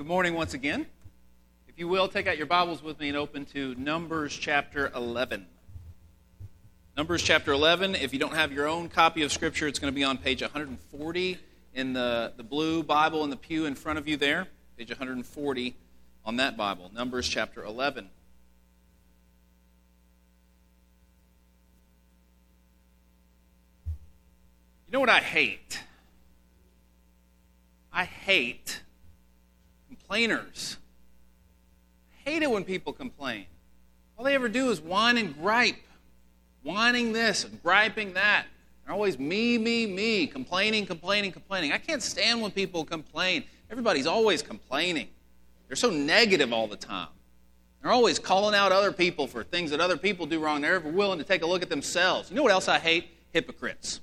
Good morning once again. If you will, take out your Bibles with me and open to Numbers chapter 11. Numbers chapter 11. If you don't have your own copy of Scripture, it's going to be on page 140 in the, the blue Bible in the pew in front of you there. Page 140 on that Bible. Numbers chapter 11. You know what I hate? I hate complainers. I hate it when people complain. All they ever do is whine and gripe, whining this and griping that. They're always me, me, me, complaining, complaining, complaining. I can't stand when people complain. Everybody's always complaining. They're so negative all the time. They're always calling out other people for things that other people do wrong. They're never willing to take a look at themselves. You know what else I hate? Hypocrites.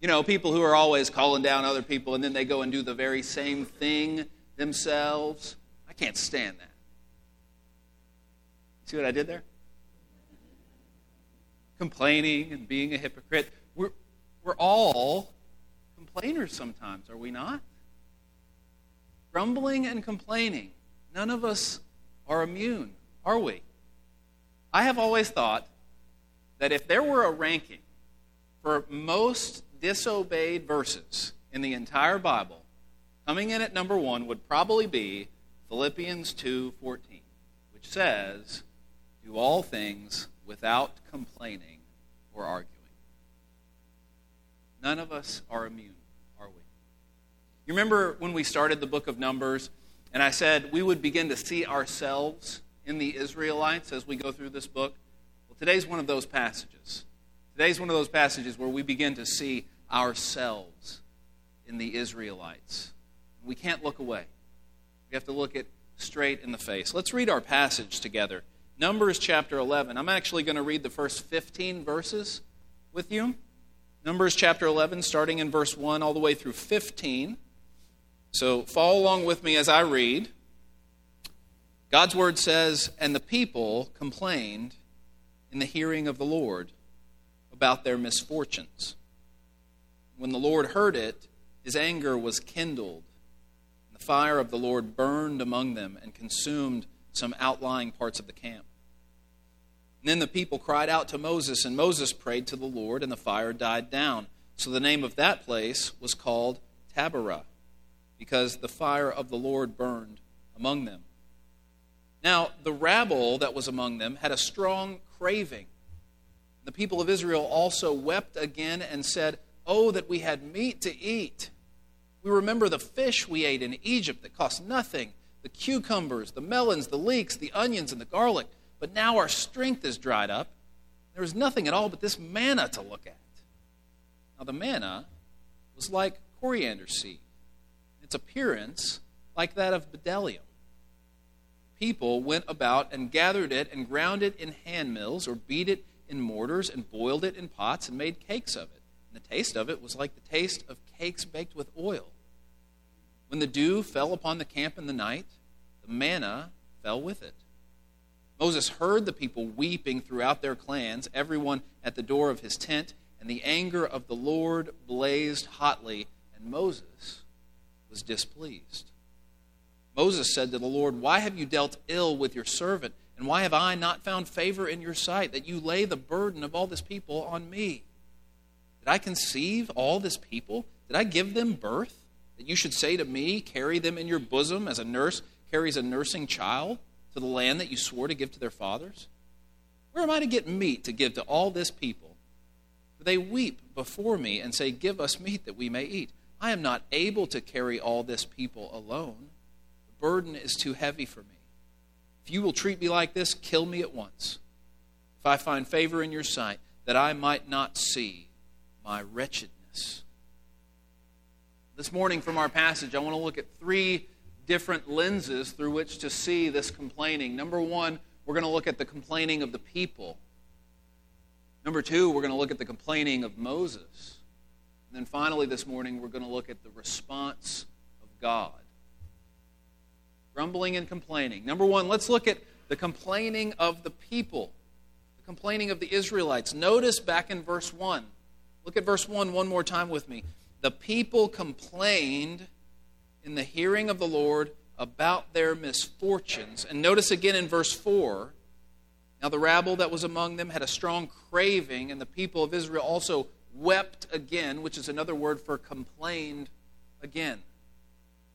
You know, people who are always calling down other people and then they go and do the very same thing themselves. I can't stand that. See what I did there? Complaining and being a hypocrite. We're, we're all complainers sometimes, are we not? Grumbling and complaining. None of us are immune, are we? I have always thought that if there were a ranking for most disobeyed verses in the entire Bible, Coming in at number one would probably be Philippians 2:14, which says, "Do all things without complaining or arguing." None of us are immune, are we? You remember when we started the book of Numbers, and I said we would begin to see ourselves in the Israelites as we go through this book? Well, today's one of those passages. Today's one of those passages where we begin to see ourselves in the Israelites. We can't look away. We have to look it straight in the face. Let's read our passage together. Numbers chapter 11. I'm actually going to read the first 15 verses with you. Numbers chapter 11, starting in verse 1 all the way through 15. So follow along with me as I read. God's word says, And the people complained in the hearing of the Lord about their misfortunes. When the Lord heard it, his anger was kindled fire of the Lord burned among them and consumed some outlying parts of the camp. And then the people cried out to Moses, and Moses prayed to the Lord, and the fire died down. So the name of that place was called Taberah, because the fire of the Lord burned among them. Now, the rabble that was among them had a strong craving. The people of Israel also wept again and said, Oh, that we had meat to eat. We remember the fish we ate in Egypt that cost nothing the cucumbers, the melons, the leeks, the onions, and the garlic. But now our strength is dried up. There is nothing at all but this manna to look at. Now, the manna was like coriander seed, its appearance like that of bdellium. People went about and gathered it and ground it in hand mills or beat it in mortars and boiled it in pots and made cakes of it. And the taste of it was like the taste of cakes baked with oil. When the dew fell upon the camp in the night, the manna fell with it. Moses heard the people weeping throughout their clans, everyone at the door of his tent, and the anger of the Lord blazed hotly, and Moses was displeased. Moses said to the Lord, Why have you dealt ill with your servant? And why have I not found favor in your sight that you lay the burden of all this people on me? Did I conceive all this people? Did I give them birth? That you should say to me, Carry them in your bosom as a nurse carries a nursing child to the land that you swore to give to their fathers? Where am I to get meat to give to all this people? For they weep before me and say, Give us meat that we may eat. I am not able to carry all this people alone. The burden is too heavy for me. If you will treat me like this, kill me at once. If I find favor in your sight, that I might not see my wretchedness. This morning, from our passage, I want to look at three different lenses through which to see this complaining. Number one, we're going to look at the complaining of the people. Number two, we're going to look at the complaining of Moses. And then finally, this morning, we're going to look at the response of God. Grumbling and complaining. Number one, let's look at the complaining of the people, the complaining of the Israelites. Notice back in verse 1 Look at verse 1 one more time with me. The people complained in the hearing of the Lord about their misfortunes. And notice again in verse 4 now the rabble that was among them had a strong craving, and the people of Israel also wept again, which is another word for complained again.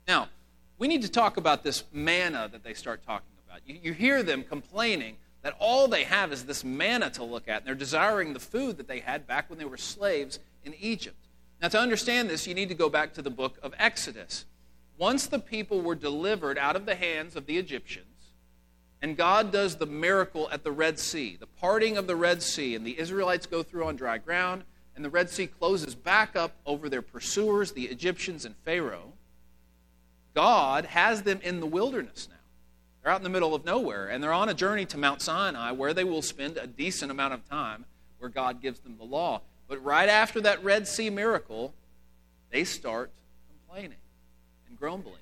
Now, we need to talk about this manna that they start talking about. You, you hear them complaining that all they have is this manna to look at, and they're desiring the food that they had back when they were slaves in Egypt. Now, to understand this, you need to go back to the book of Exodus. Once the people were delivered out of the hands of the Egyptians, and God does the miracle at the Red Sea, the parting of the Red Sea, and the Israelites go through on dry ground, and the Red Sea closes back up over their pursuers, the Egyptians and Pharaoh. God has them in the wilderness now. They're out in the middle of nowhere, and they're on a journey to Mount Sinai where they will spend a decent amount of time where God gives them the law. But right after that Red Sea miracle, they start complaining and grumbling.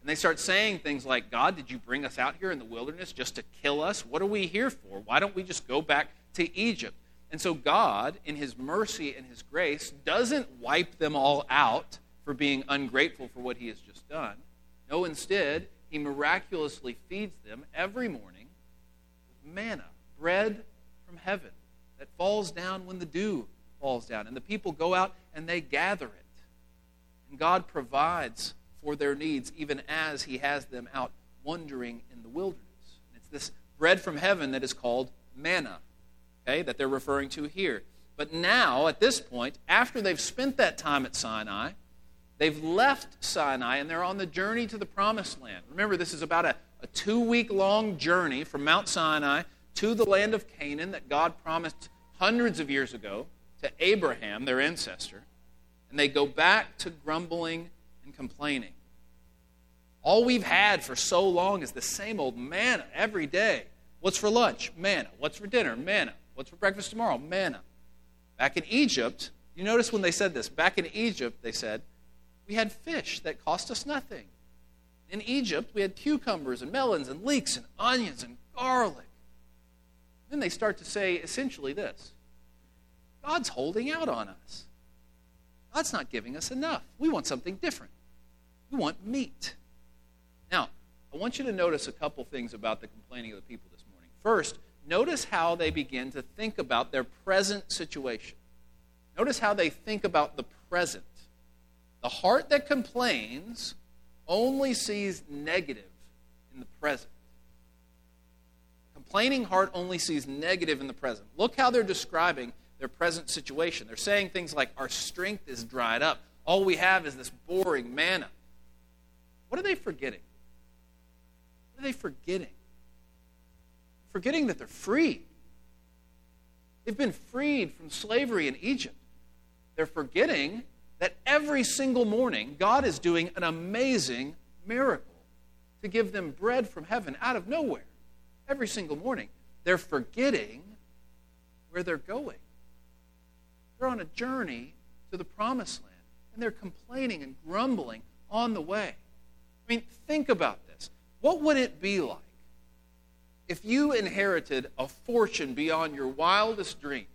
And they start saying things like, God, did you bring us out here in the wilderness just to kill us? What are we here for? Why don't we just go back to Egypt? And so God, in His mercy and His grace, doesn't wipe them all out for being ungrateful for what He has just done. No, instead, He miraculously feeds them every morning with manna, bread from heaven that falls down when the dew falls down. And the people go out and they gather it. And God provides for their needs even as He has them out wandering in the wilderness. And it's this bread from heaven that is called manna, okay, that they're referring to here. But now, at this point, after they've spent that time at Sinai, they've left Sinai and they're on the journey to the promised land. Remember, this is about a, a two week long journey from Mount Sinai to the land of Canaan that God promised hundreds of years ago to Abraham, their ancestor, and they go back to grumbling and complaining. All we've had for so long is the same old manna every day. What's for lunch? Manna. What's for dinner? Manna. What's for breakfast tomorrow? Manna. Back in Egypt, you notice when they said this, back in Egypt, they said, we had fish that cost us nothing. In Egypt, we had cucumbers and melons and leeks and onions and garlic. Then they start to say essentially this God's holding out on us. God's not giving us enough. We want something different. We want meat. Now, I want you to notice a couple things about the complaining of the people this morning. First, notice how they begin to think about their present situation. Notice how they think about the present. The heart that complains only sees negative in the present. A complaining heart only sees negative in the present. Look how they're describing their present situation. They're saying things like, Our strength is dried up. All we have is this boring manna. What are they forgetting? What are they forgetting? Forgetting that they're free. They've been freed from slavery in Egypt. They're forgetting that every single morning God is doing an amazing miracle to give them bread from heaven out of nowhere. Every single morning. They're forgetting where they're going. They're on a journey to the promised land, and they're complaining and grumbling on the way. I mean, think about this. What would it be like if you inherited a fortune beyond your wildest dreams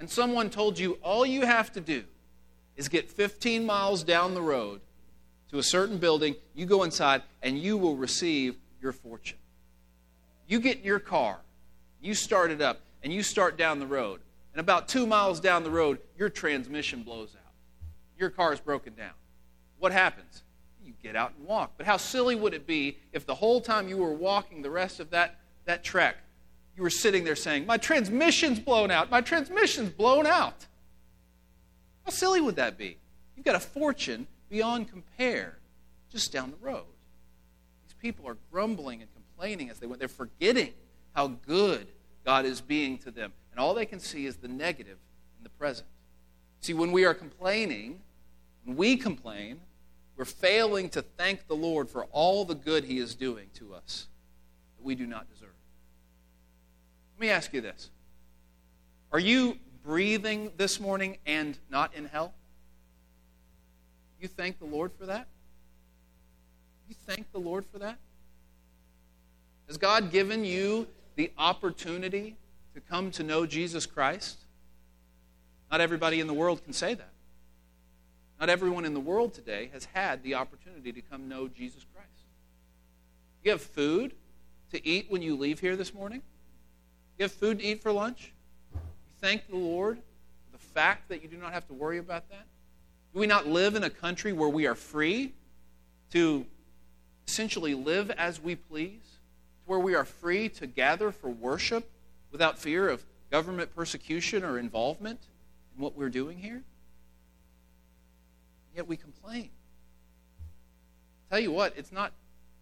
and someone told you all you have to do is get 15 miles down the road to a certain building, you go inside, and you will receive your fortune? You get in your car, you start it up, and you start down the road and about two miles down the road, your transmission blows out. Your car is broken down. What happens? You get out and walk. But how silly would it be if the whole time you were walking the rest of that, that trek, you were sitting there saying, My transmission's blown out. My transmission's blown out. How silly would that be? You've got a fortune beyond compare just down the road. These people are grumbling and complaining as they went. They're forgetting how good God is being to them and all they can see is the negative in the present. See, when we are complaining, when we complain, we're failing to thank the Lord for all the good He is doing to us that we do not deserve. Let me ask you this Are you breathing this morning and not in hell? You thank the Lord for that? You thank the Lord for that? Has God given you the opportunity to come to know Jesus Christ? Not everybody in the world can say that. Not everyone in the world today has had the opportunity to come know Jesus Christ. You have food to eat when you leave here this morning? You have food to eat for lunch? You thank the Lord for the fact that you do not have to worry about that? Do we not live in a country where we are free to essentially live as we please? Where we are free to gather for worship without fear of government persecution or involvement in what we're doing here? Yet we complain. Tell you what, it's not,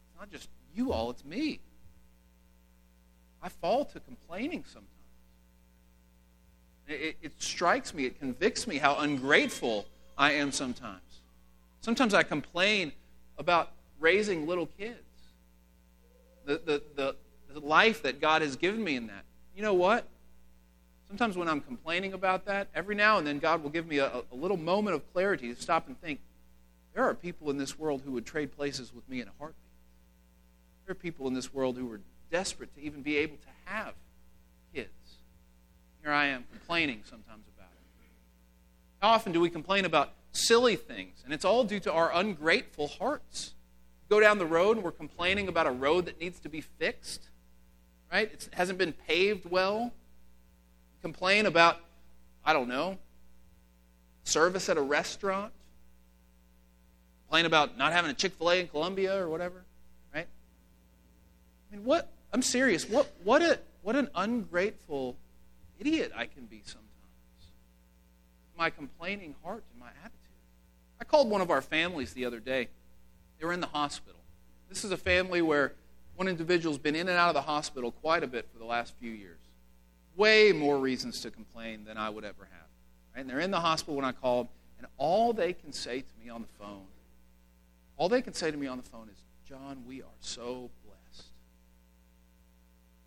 it's not just you all, it's me. I fall to complaining sometimes. It, it, strikes me, it convicts me how ungrateful I am sometimes. Sometimes I complain about raising little kids, the, the, the, the life that God has given me in that. You know what? Sometimes when I'm complaining about that, every now and then God will give me a, a little moment of clarity to stop and think there are people in this world who would trade places with me in a heartbeat. There are people in this world who are desperate to even be able to have kids. Here I am complaining sometimes about it. How often do we complain about silly things? And it's all due to our ungrateful hearts. We go down the road and we're complaining about a road that needs to be fixed, right? It hasn't been paved well. Complain about, I don't know, service at a restaurant. Complain about not having a Chick fil A in Columbia or whatever, right? I mean, what I'm serious. What, what, a, what an ungrateful idiot I can be sometimes. My complaining heart and my attitude. I called one of our families the other day. They were in the hospital. This is a family where one individual's been in and out of the hospital quite a bit for the last few years. Way more reasons to complain than I would ever have. Right? And they're in the hospital when I call them, and all they can say to me on the phone, all they can say to me on the phone is, John, we are so blessed.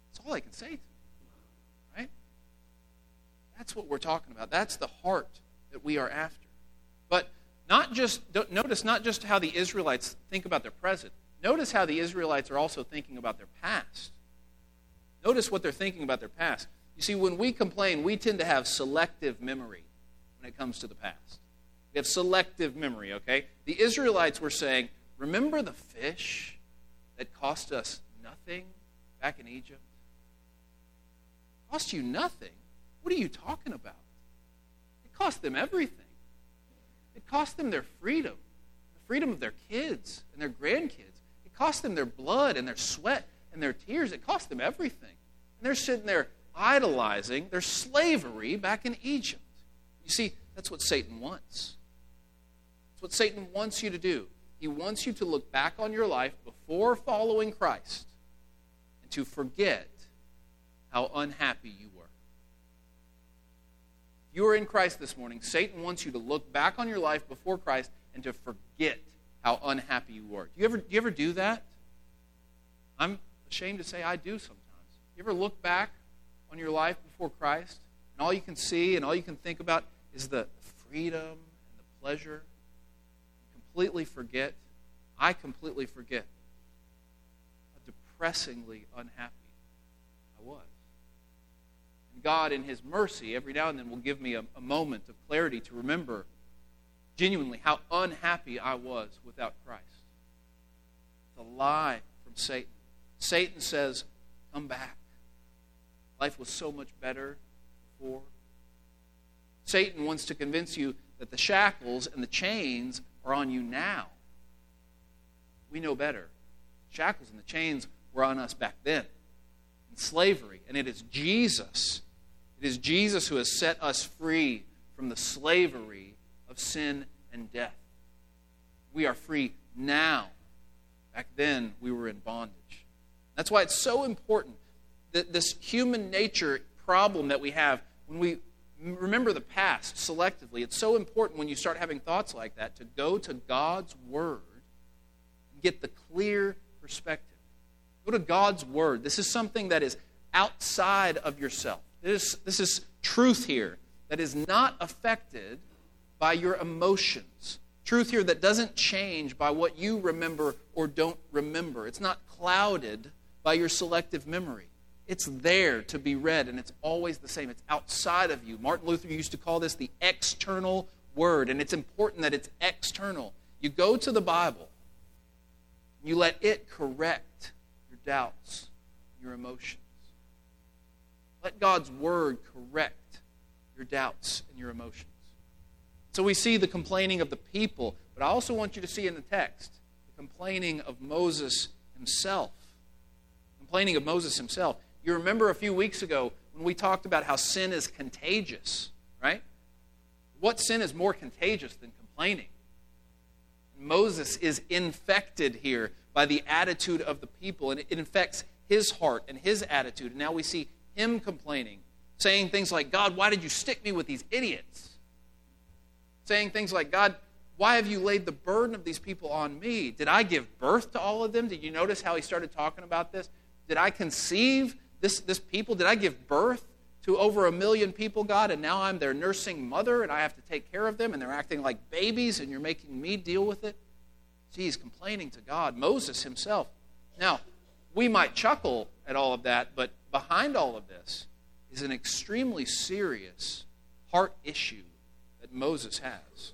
That's all I can say to them. Right? That's what we're talking about. That's the heart that we are after. But not just notice not just how the Israelites think about their present. Notice how the Israelites are also thinking about their past. Notice what they're thinking about their past. You see, when we complain, we tend to have selective memory when it comes to the past. We have selective memory, okay? The Israelites were saying, Remember the fish that cost us nothing back in Egypt? cost you nothing. What are you talking about? It cost them everything. It cost them their freedom, the freedom of their kids and their grandkids. Cost them their blood and their sweat and their tears. It cost them everything. And they're sitting there idolizing their slavery back in Egypt. You see, that's what Satan wants. That's what Satan wants you to do. He wants you to look back on your life before following Christ and to forget how unhappy you were. If you are in Christ this morning, Satan wants you to look back on your life before Christ and to forget how unhappy you were. Do you ever do, you ever do that? I'm ashamed to say I do sometimes. You ever look back on your life before Christ and all you can see and all you can think about is the freedom and the pleasure? You completely forget. I completely forget how depressingly unhappy I was. And God, in His mercy, every now and then will give me a, a moment of clarity to remember genuinely how unhappy I was without Christ. A lie from Satan. Satan says, Come back. Life was so much better before. Satan wants to convince you that the shackles and the chains are on you now. We know better. Shackles and the chains were on us back then in slavery, and it is Jesus it is Jesus who has set us free from the slavery of sin and death. We are free now. Back then, we were in bondage. That's why it's so important that this human nature problem that we have, when we remember the past selectively, it's so important when you start having thoughts like that to go to God's Word and get the clear perspective. Go to God's Word. This is something that is outside of yourself. This, this is truth here that is not affected by your emotions. Truth here that doesn't change by what you remember or don't remember. It's not clouded by your selective memory. It's there to be read, and it's always the same. It's outside of you. Martin Luther used to call this the external word, and it's important that it's external. You go to the Bible, you let it correct your doubts, your emotions. Let God's word correct your doubts and your emotions. So we see the complaining of the people, but I also want you to see in the text the complaining of Moses himself. Complaining of Moses himself. You remember a few weeks ago when we talked about how sin is contagious, right? What sin is more contagious than complaining? Moses is infected here by the attitude of the people, and it infects his heart and his attitude. And now we see him complaining, saying things like, God, why did you stick me with these idiots? Saying things like, God, why have you laid the burden of these people on me? Did I give birth to all of them? Did you notice how he started talking about this? Did I conceive this, this people? Did I give birth to over a million people, God, and now I'm their nursing mother and I have to take care of them and they're acting like babies and you're making me deal with it? See, he's complaining to God. Moses himself. Now, we might chuckle at all of that, but behind all of this is an extremely serious heart issue that Moses has.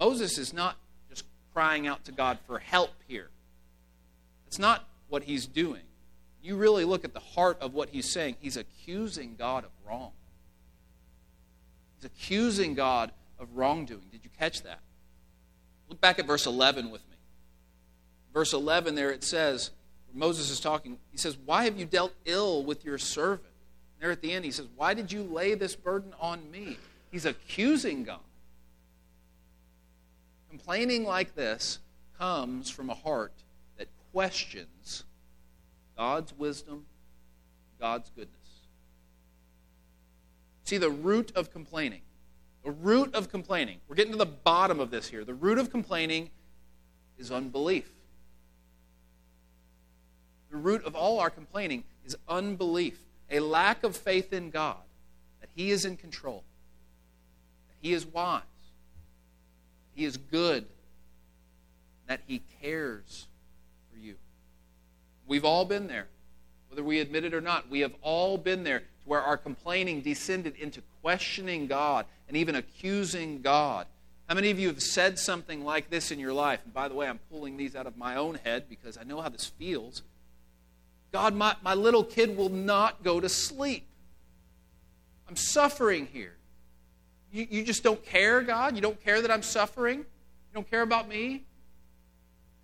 Moses is not just crying out to God for help here. It's not what he's doing. You really look at the heart of what he's saying. He's accusing God of wrong. He's accusing God of wrongdoing. Did you catch that? Look back at verse 11 with me. Verse 11 there it says, Moses is talking, he says, Why have you dealt ill with your servant? There at the end, he says, Why did you lay this burden on me? He's accusing God. Complaining like this comes from a heart that questions God's wisdom, God's goodness. See, the root of complaining, the root of complaining, we're getting to the bottom of this here. The root of complaining is unbelief. The root of all our complaining is unbelief, a lack of faith in God, that He is in control, that He is wise, He is good, that He cares for you. We've all been there, whether we admit it or not. We have all been there to where our complaining descended into questioning God and even accusing God. How many of you have said something like this in your life? And by the way, I'm pulling these out of my own head because I know how this feels. God, my, my little kid will not go to sleep. I'm suffering here. You, you just don't care, God? You don't care that I'm suffering? You don't care about me?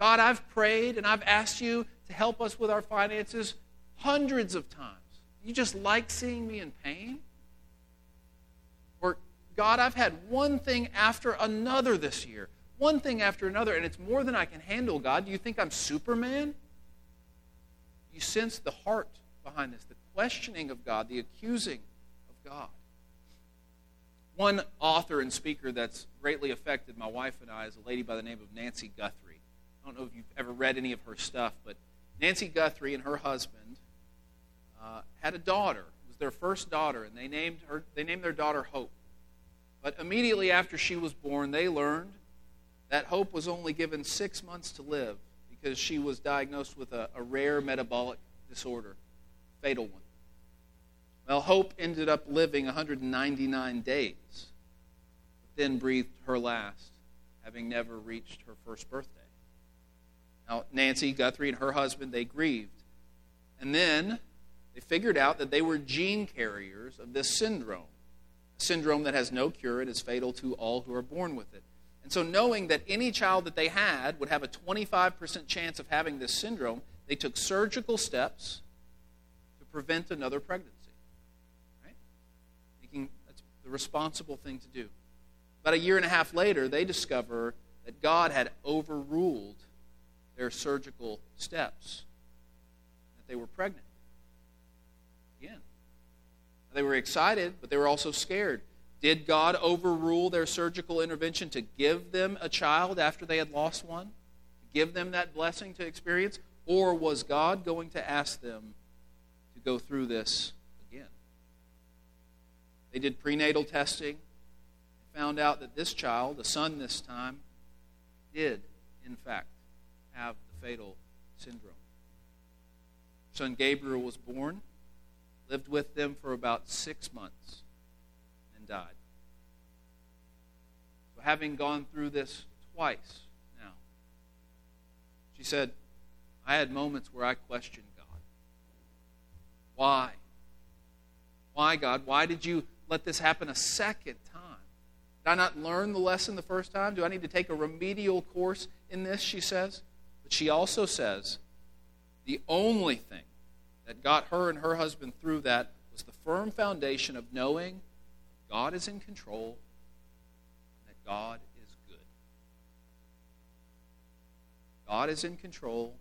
God, I've prayed and I've asked you to help us with our finances hundreds of times. You just like seeing me in pain? Or, God, I've had one thing after another this year, one thing after another, and it's more than I can handle, God. Do you think I'm Superman? You sense the heart behind this, the questioning of God, the accusing of God. One author and speaker that's greatly affected my wife and I is a lady by the name of Nancy Guthrie. I don't know if you've ever read any of her stuff, but Nancy Guthrie and her husband uh, had a daughter. It was their first daughter, and they named her. They named their daughter Hope. But immediately after she was born, they learned that Hope was only given six months to live because she was diagnosed with a, a rare metabolic disorder, fatal one. Well, Hope ended up living 199 days, but then breathed her last, having never reached her first birthday. Now, Nancy Guthrie and her husband, they grieved. And then they figured out that they were gene carriers of this syndrome, a syndrome that has no cure and is fatal to all who are born with it. And so, knowing that any child that they had would have a 25% chance of having this syndrome, they took surgical steps to prevent another pregnancy. The responsible thing to do. About a year and a half later, they discover that God had overruled their surgical steps, that they were pregnant. Again. They were excited, but they were also scared did God overrule their surgical intervention to give them a child after they had lost one? Give them that blessing to experience? Or was God going to ask them to go through this? They did prenatal testing found out that this child, the son this time, did, in fact, have the fatal syndrome. Son Gabriel was born, lived with them for about six months and died. So, having gone through this twice now, she said, I had moments where I questioned God. Why? Why, God? Why did you let this happen a second time? Did I not learn the lesson the first time? Do I need to take a remedial course in this? She says. But she also says the only thing that got her and her husband through that was the firm foundation of knowing God is in control and that God is good. God is in control.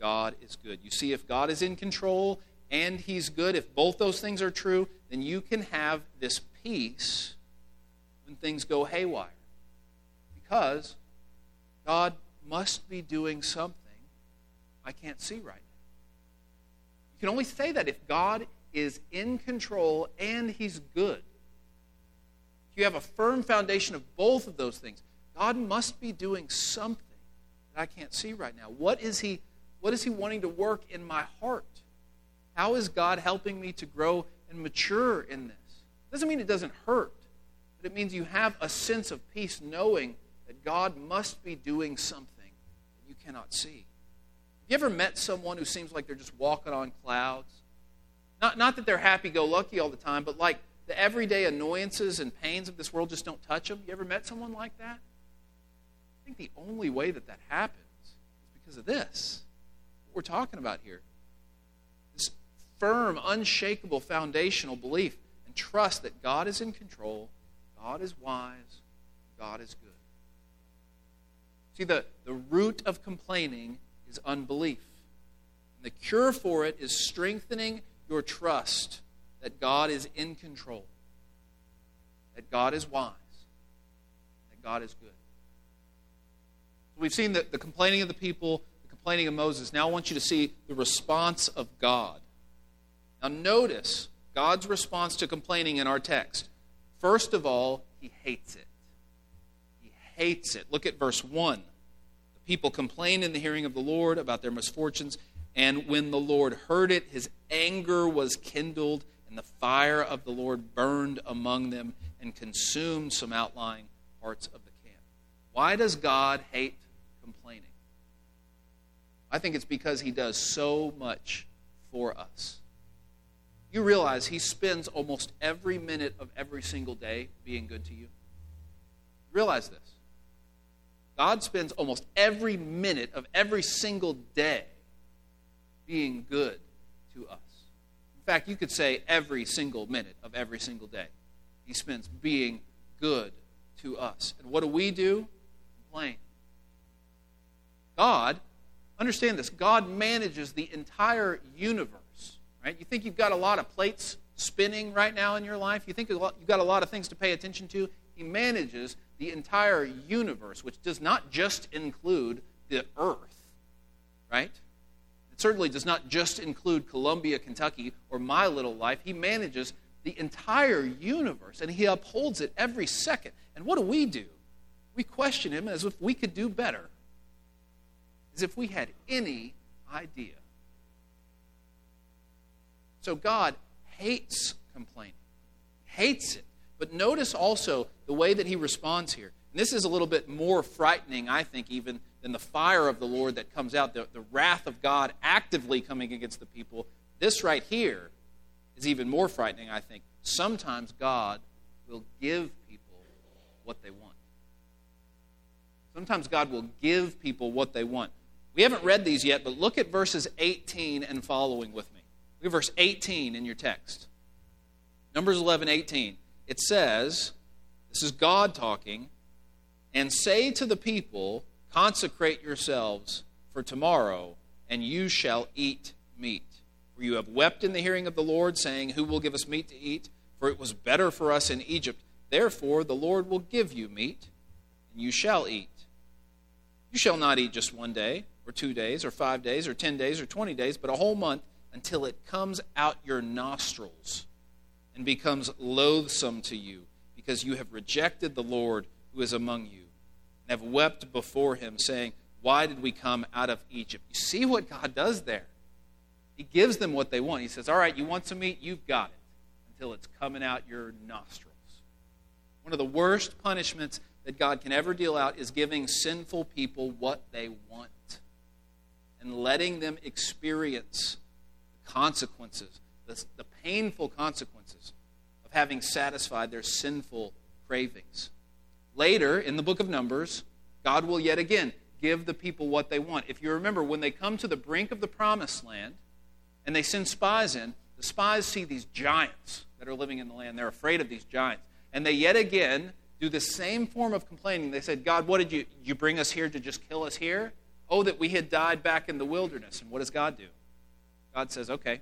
God is good. You see, if God is in control and He's good, if both those things are true, then you can have this peace when things go haywire. Because God must be doing something I can't see right now. You can only say that if God is in control and He's good. If you have a firm foundation of both of those things, God must be doing something that I can't see right now. What is He, what is he wanting to work in my heart? How is God helping me to grow and mature in this? Doesn't mean it doesn't hurt, but it means you have a sense of peace knowing that God must be doing something that you cannot see. Have you ever met someone who seems like they're just walking on clouds? Not, not that they're happy go lucky all the time, but like the everyday annoyances and pains of this world just don't touch them. You ever met someone like that? I think the only way that that happens is because of this. What we're talking about here. Firm, unshakable, foundational belief and trust that God is in control, God is wise, God is good. See, the, the root of complaining is unbelief. And the cure for it is strengthening your trust that God is in control, that God is wise, that God is good. So we've seen the, the complaining of the people, the complaining of Moses. Now I want you to see the response of God. Now notice God's response to complaining in our text. First of all, he hates it. He hates it. Look at verse 1. The people complained in the hearing of the Lord about their misfortunes, and when the Lord heard it, his anger was kindled, and the fire of the Lord burned among them and consumed some outlying parts of the camp. Why does God hate complaining? I think it's because he does so much for us. You realize he spends almost every minute of every single day being good to you? Realize this. God spends almost every minute of every single day being good to us. In fact, you could say every single minute of every single day. He spends being good to us. And what do we do? Complain. God, understand this, God manages the entire universe. Right? You think you've got a lot of plates spinning right now in your life? You think you've got a lot of things to pay attention to? He manages the entire universe, which does not just include the earth, right? It certainly does not just include Columbia, Kentucky, or my little life. He manages the entire universe, and he upholds it every second. And what do we do? We question him as if we could do better, as if we had any idea. So God hates complaining, hates it. But notice also the way that he responds here. And this is a little bit more frightening, I think, even than the fire of the Lord that comes out, the, the wrath of God actively coming against the people. This right here is even more frightening, I think. Sometimes God will give people what they want. Sometimes God will give people what they want. We haven't read these yet, but look at verses 18 and following with me. Look at verse 18 in your text. Numbers 11, 18. It says, this is God talking, and say to the people, Consecrate yourselves for tomorrow, and you shall eat meat. For you have wept in the hearing of the Lord, saying, Who will give us meat to eat? For it was better for us in Egypt. Therefore, the Lord will give you meat, and you shall eat. You shall not eat just one day, or two days, or five days, or ten days, or twenty days, but a whole month until it comes out your nostrils and becomes loathsome to you, because you have rejected the Lord who is among you, and have wept before him, saying, Why did we come out of Egypt? You see what God does there. He gives them what they want. He says, All right, you want some meat? You've got it until it's coming out your nostrils. One of the worst punishments that God can ever deal out is giving sinful people what they want and letting them experience consequences the, the painful consequences of having satisfied their sinful cravings. Later, in the book of Numbers, God will yet again give the people what they want. If you remember, when they come to the brink of the promised land and they send spies in, the spies see these giants that are living in the land. They're afraid of these giants. And they yet again do the same form of complaining. They said, God, what did you, you bring us here to just kill us here? Oh, that we had died back in the wilderness. And what does God do? God says, okay,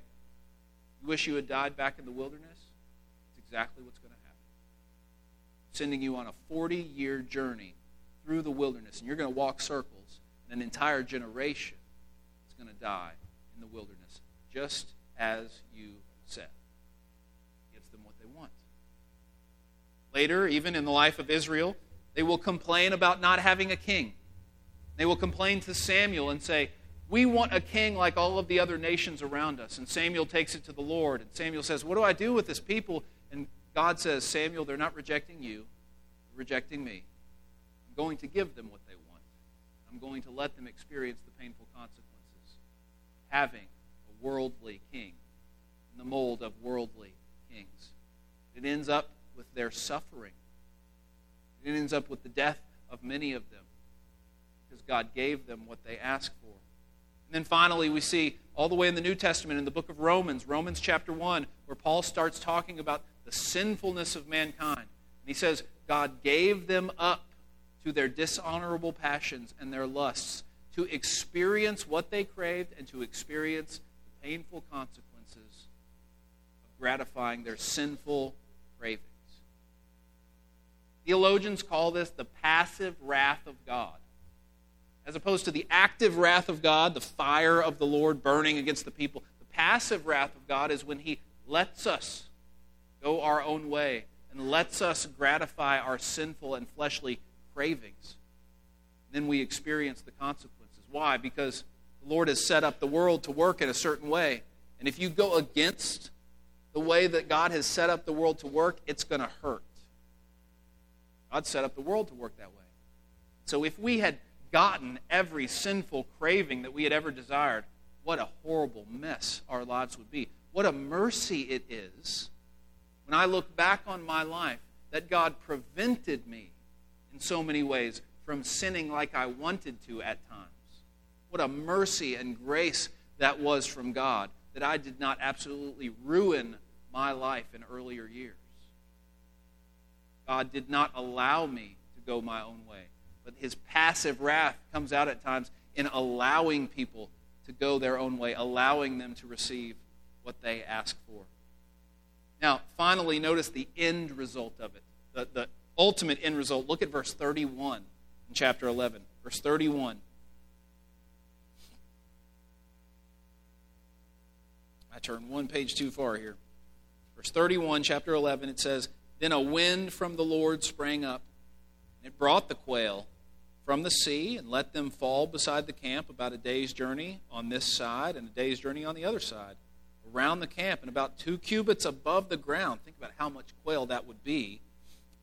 you wish you had died back in the wilderness? That's exactly what's going to happen. Sending you on a 40 year journey through the wilderness, and you're going to walk circles, and an entire generation is going to die in the wilderness, just as you said. Gives them what they want. Later, even in the life of Israel, they will complain about not having a king. They will complain to Samuel and say, We want a king like all of the other nations around us. And Samuel takes it to the Lord. And Samuel says, What do I do with this people? And God says, Samuel, they're not rejecting you, they're rejecting me. I'm going to give them what they want. I'm going to let them experience the painful consequences having a worldly king in the mold of worldly kings. It ends up with their suffering. It ends up with the death of many of them because God gave them what they asked for. And then finally, we see all the way in the New Testament, in the book of Romans, Romans chapter 1, where Paul starts talking about the sinfulness of mankind. And he says, God gave them up to their dishonorable passions and their lusts to experience what they craved and to experience the painful consequences of gratifying their sinful cravings. Theologians call this the passive wrath of God as opposed to the active wrath of God, the fire of the Lord burning against the people. The passive wrath of God is when He lets us go our own way and lets us gratify our sinful and fleshly cravings. Then we experience the consequences. Why? Because the Lord has set up the world to work in a certain way. And if you go against the way that God has set up the world to work, it's going to hurt. God set up the world to work that way. So if we had gotten every sinful craving that we had ever desired, what a horrible mess our lives would be. What a mercy it is when I look back on my life that God prevented me in so many ways from sinning like I wanted to at times. What a mercy and grace that was from God that I did not absolutely ruin my life in earlier years. God did not allow me to go my own way but his passive wrath comes out at times in allowing people to go their own way, allowing them to receive what they ask for. Now, finally, notice the end result of it, the, the ultimate end result. Look at verse 31 in chapter 11. Verse 31. I turned one page too far here. Verse 31, chapter 11, it says, Then a wind from the Lord sprang up, and it brought the quail from the sea and let them fall beside the camp about a day's journey on this side and a day's journey on the other side, around the camp and about two cubits above the ground. Think about how much quail that would be.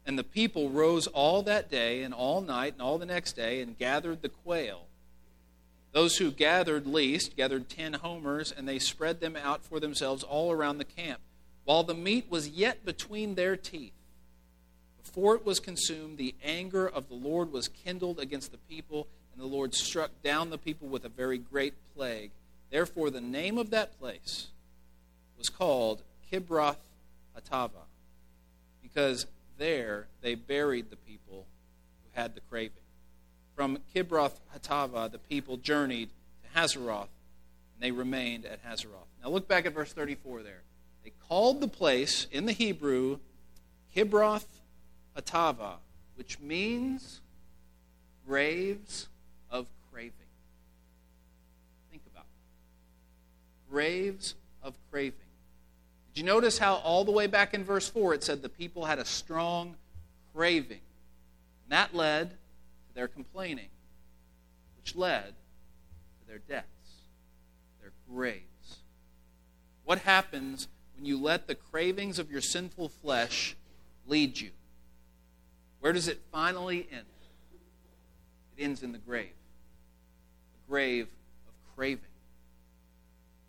And the people rose all that day and all night and all the next day and gathered the quail. Those who gathered least gathered ten homers, and they spread them out for themselves all around the camp, while the meat was yet between their teeth. Before it was consumed, the anger of the Lord was kindled against the people, and the Lord struck down the people with a very great plague. Therefore, the name of that place was called Kibroth Hattaavah, because there they buried the people who had the craving. From Kibroth Hattaavah, the people journeyed to Hazeroth, and they remained at Hazeroth. Now look back at verse 34 there. They called the place in the Hebrew Kibroth Hattaavah, which means graves of craving. Think about that. Graves of craving. Did you notice how all the way back in verse 4 it said the people had a strong craving? And that led to their complaining, which led to their deaths, their graves. What happens when you let the cravings of your sinful flesh lead you? Where does it finally end? It ends in the grave. The grave of craving.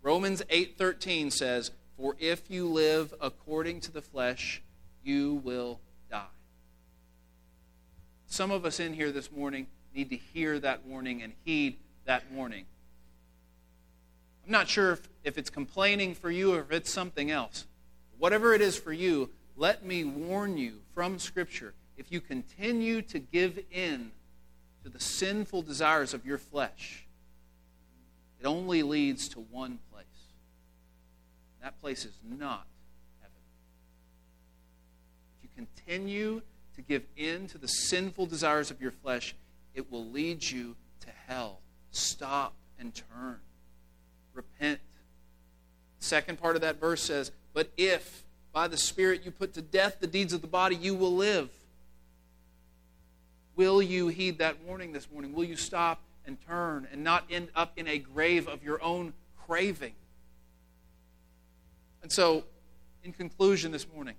Romans 8:13 says, For if you live according to the flesh, you will die. Some of us in here this morning need to hear that warning and heed that warning. I'm not sure if, if it's complaining for you or if it's something else. Whatever it is for you, let me warn you from Scripture. If you continue to give in to the sinful desires of your flesh, it only leads to one place. That place is not heaven. If you continue to give in to the sinful desires of your flesh, it will lead you to hell. Stop and turn. Repent. The second part of that verse says, But if by the Spirit you put to death the deeds of the body, you will live. Will you heed that warning this morning? Will you stop and turn and not end up in a grave of your own craving? And so, in conclusion this morning,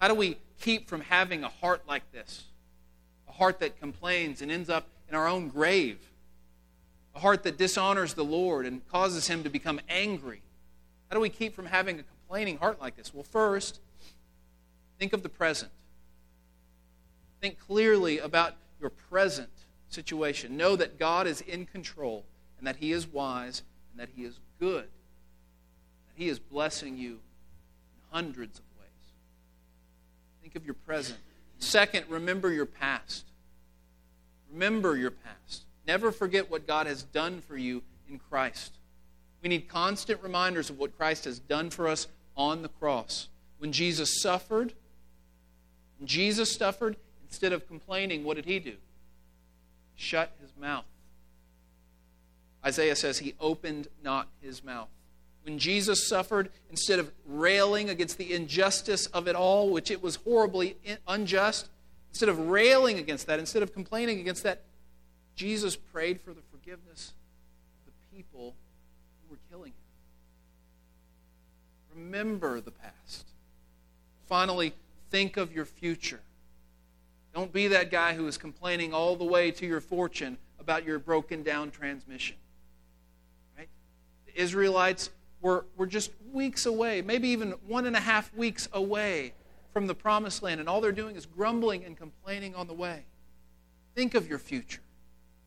how do we keep from having a heart like this? A heart that complains and ends up in our own grave? A heart that dishonors the Lord and causes him to become angry? How do we keep from having a complaining heart like this? Well, first, think of the present. Think clearly about your present situation. Know that God is in control and that He is wise and that He is good. That He is blessing you in hundreds of ways. Think of your present. Second, remember your past. Remember your past. Never forget what God has done for you in Christ. We need constant reminders of what Christ has done for us on the cross. When Jesus suffered, when Jesus suffered, Instead of complaining, what did he do? Shut his mouth. Isaiah says he opened not his mouth. When Jesus suffered, instead of railing against the injustice of it all, which it was horribly unjust, instead of railing against that, instead of complaining against that, Jesus prayed for the forgiveness of the people who were killing him. Remember the past. Finally, think of your future. Don't be that guy who is complaining all the way to your fortune about your broken down transmission. Right? The Israelites were, were just weeks away, maybe even one and a half weeks away from the promised land, and all they're doing is grumbling and complaining on the way. Think of your future.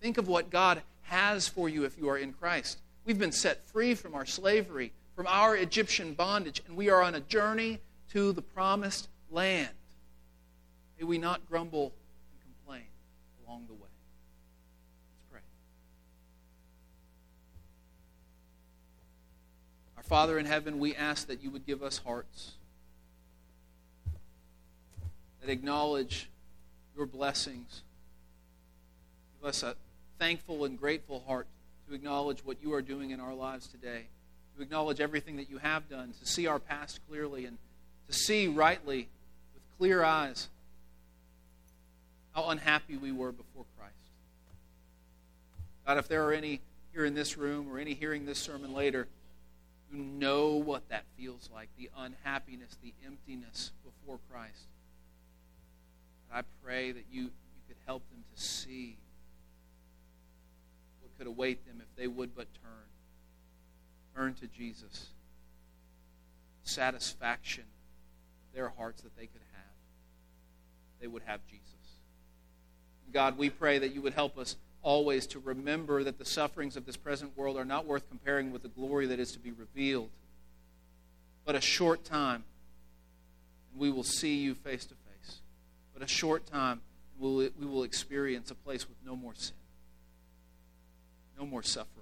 Think of what God has for you if you are in Christ. We've been set free from our slavery, from our Egyptian bondage, and we are on a journey to the promised land. May we not grumble and complain along the way. Let's pray. Our Father in heaven, we ask that you would give us hearts that acknowledge your blessings. Give us a thankful and grateful heart to acknowledge what you are doing in our lives today, to acknowledge everything that you have done, to see our past clearly, and to see rightly with clear eyes how unhappy we were before Christ. God, if there are any here in this room or any hearing this sermon later who know what that feels like the unhappiness, the emptiness before Christ, I pray that you, you could help them to see what could await them if they would but turn. Turn to Jesus. Satisfaction their hearts that they could have. They would have Jesus. God, we pray that you would help us always to remember that the sufferings of this present world are not worth comparing with the glory that is to be revealed. But a short time, and we will see you face to face. But a short time, and we will experience a place with no more sin, no more suffering.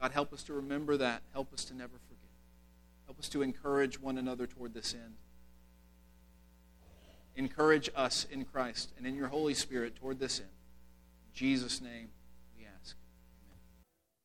God, help us to remember that. Help us to never forget. Help us to encourage one another toward this end encourage us in Christ and in your Holy Spirit toward this end. In Jesus' name.